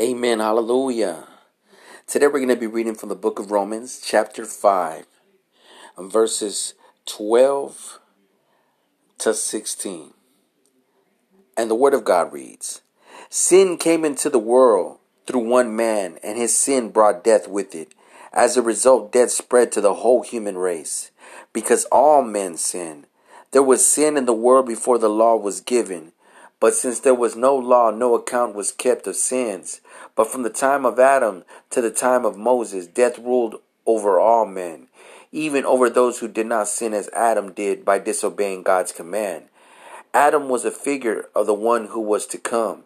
Amen. Hallelujah. Today we're going to be reading from the book of Romans, chapter 5, verses 12 to 16. And the Word of God reads Sin came into the world through one man, and his sin brought death with it. As a result, death spread to the whole human race because all men sinned. There was sin in the world before the law was given. But since there was no law, no account was kept of sins. But from the time of Adam to the time of Moses, death ruled over all men, even over those who did not sin as Adam did by disobeying God's command. Adam was a figure of the one who was to come.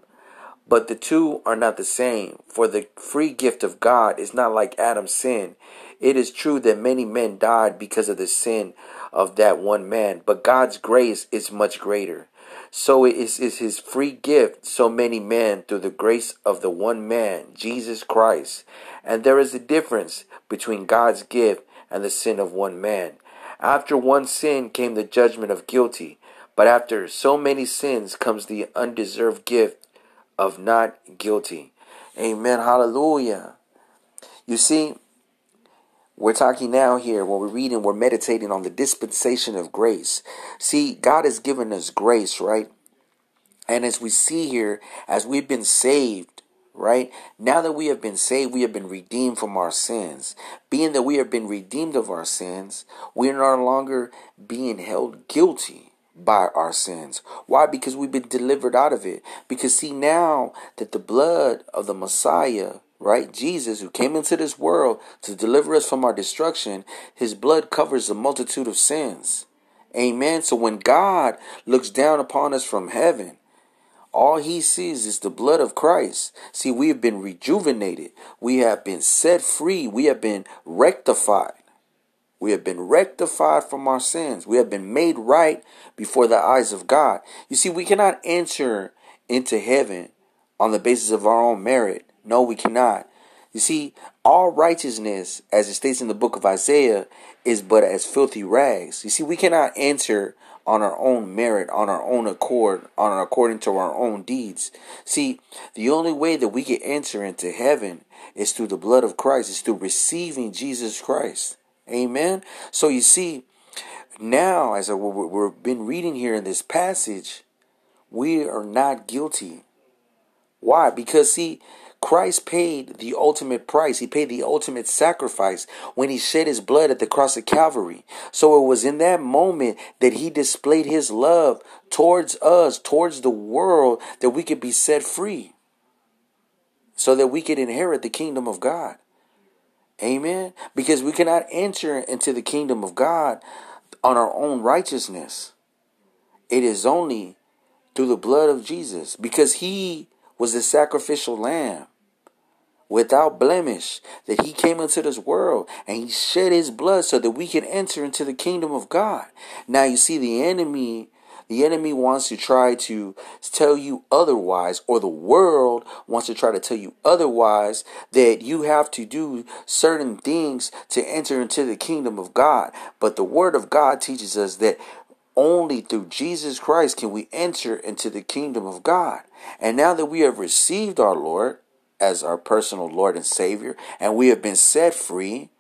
But the two are not the same, for the free gift of God is not like Adam's sin. It is true that many men died because of the sin of that one man, but God's grace is much greater. So it is, is his free gift, so many men through the grace of the one man, Jesus Christ. And there is a difference between God's gift and the sin of one man. After one sin came the judgment of guilty, but after so many sins comes the undeserved gift of not guilty. Amen. Hallelujah. You see, we're talking now here when we're reading, we're meditating on the dispensation of grace. See, God has given us grace, right? And as we see here, as we've been saved, right? Now that we have been saved, we have been redeemed from our sins. Being that we have been redeemed of our sins, we are no longer being held guilty by our sins. Why? Because we've been delivered out of it. Because see now that the blood of the Messiah right? Jesus, who came into this world to deliver us from our destruction, his blood covers a multitude of sins. Amen. So when God looks down upon us from heaven, all he sees is the blood of Christ. See, we have been rejuvenated. We have been set free. We have been rectified. We have been rectified from our sins. We have been made right before the eyes of God. You see, we cannot enter into heaven on the basis of our own merit. No, we cannot. You see, all righteousness, as it states in the book of Isaiah, is but as filthy rags. You see, we cannot enter on our own merit, on our own accord, on according to our own deeds. See, the only way that we can enter into heaven is through the blood of Christ, is through receiving Jesus Christ. Amen. So you see, now as we've been reading here in this passage, we are not guilty. Why? Because see, Christ paid the ultimate price. He paid the ultimate sacrifice when he shed his blood at the cross of Calvary. So it was in that moment that he displayed his love towards us, towards the world, that we could be set free. So that we could inherit the kingdom of God. Amen. Because we cannot enter into the kingdom of God on our own righteousness. It is only through the blood of Jesus. Because he was the sacrificial lamb without blemish, that he came into this world and he shed his blood so that we can enter into the kingdom of God. Now you see the enemy the enemy wants to try to tell you otherwise, or the world wants to try to tell you otherwise, that you have to do certain things to enter into the kingdom of God. But the Word of God teaches us that only through Jesus Christ can we enter into the kingdom of God. And now that we have received our Lord, as our personal Lord and Savior, and we have been set free,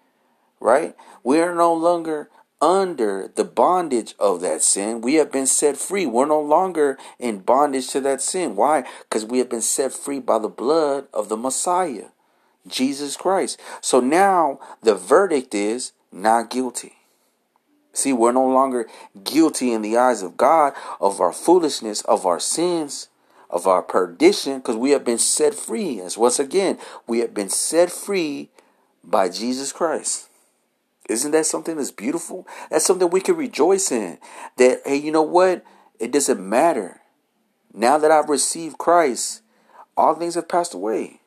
right? We are no longer under the bondage of that sin. We have been set free. We're no longer in bondage to that sin. Why? Because we have been set free by the blood of the Messiah, Jesus Christ. So now the verdict is not guilty. See, we're no longer guilty in the eyes of God of our foolishness, of our sins of our perdition because we have been set free. As once again, we have been set free by Jesus Christ. Isn't that something that's beautiful? That's something we can rejoice in. That, hey, you know what? It doesn't matter. Now that I've received Christ, all things have passed away.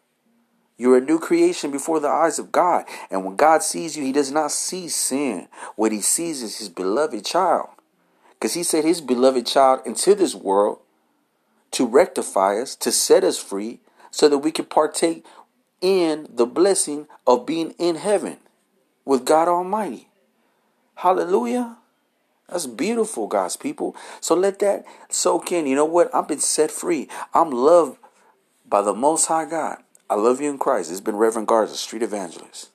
You're a new creation before the eyes of God. And when God sees you, He does not see sin. What He sees is His beloved child. Because He said His beloved child into this world to rectify us, to set us free, so that we can partake in the blessing of being in heaven with God Almighty. Hallelujah. That's beautiful, God's people. So let that soak in. You know what? I've been set free. I'm loved by the Most High God. I love you in Christ. It's been Reverend Garza, Street Evangelist.